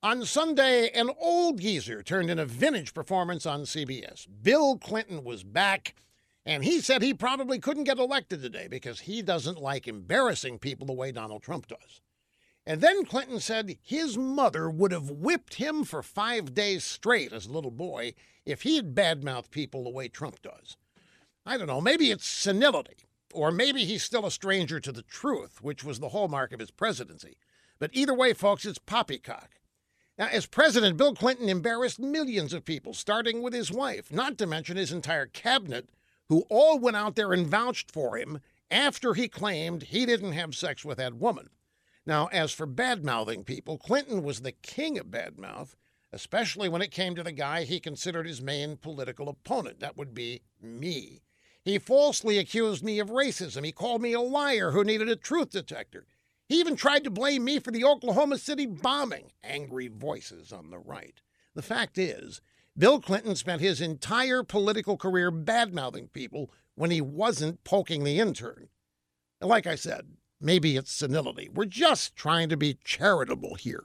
On Sunday, an old geezer turned in a vintage performance on CBS. Bill Clinton was back, and he said he probably couldn't get elected today because he doesn't like embarrassing people the way Donald Trump does. And then Clinton said his mother would have whipped him for five days straight as a little boy if he had badmouthed people the way Trump does. I don't know, maybe it's senility, or maybe he's still a stranger to the truth, which was the hallmark of his presidency. But either way, folks, it's poppycock. Now, as president, Bill Clinton embarrassed millions of people, starting with his wife, not to mention his entire cabinet, who all went out there and vouched for him after he claimed he didn't have sex with that woman. Now, as for bad mouthing people, Clinton was the king of badmouth, especially when it came to the guy he considered his main political opponent. That would be me. He falsely accused me of racism. He called me a liar who needed a truth detector. He even tried to blame me for the Oklahoma City bombing. Angry voices on the right. The fact is, Bill Clinton spent his entire political career badmouthing people when he wasn't poking the intern. Like I said, maybe it's senility. We're just trying to be charitable here.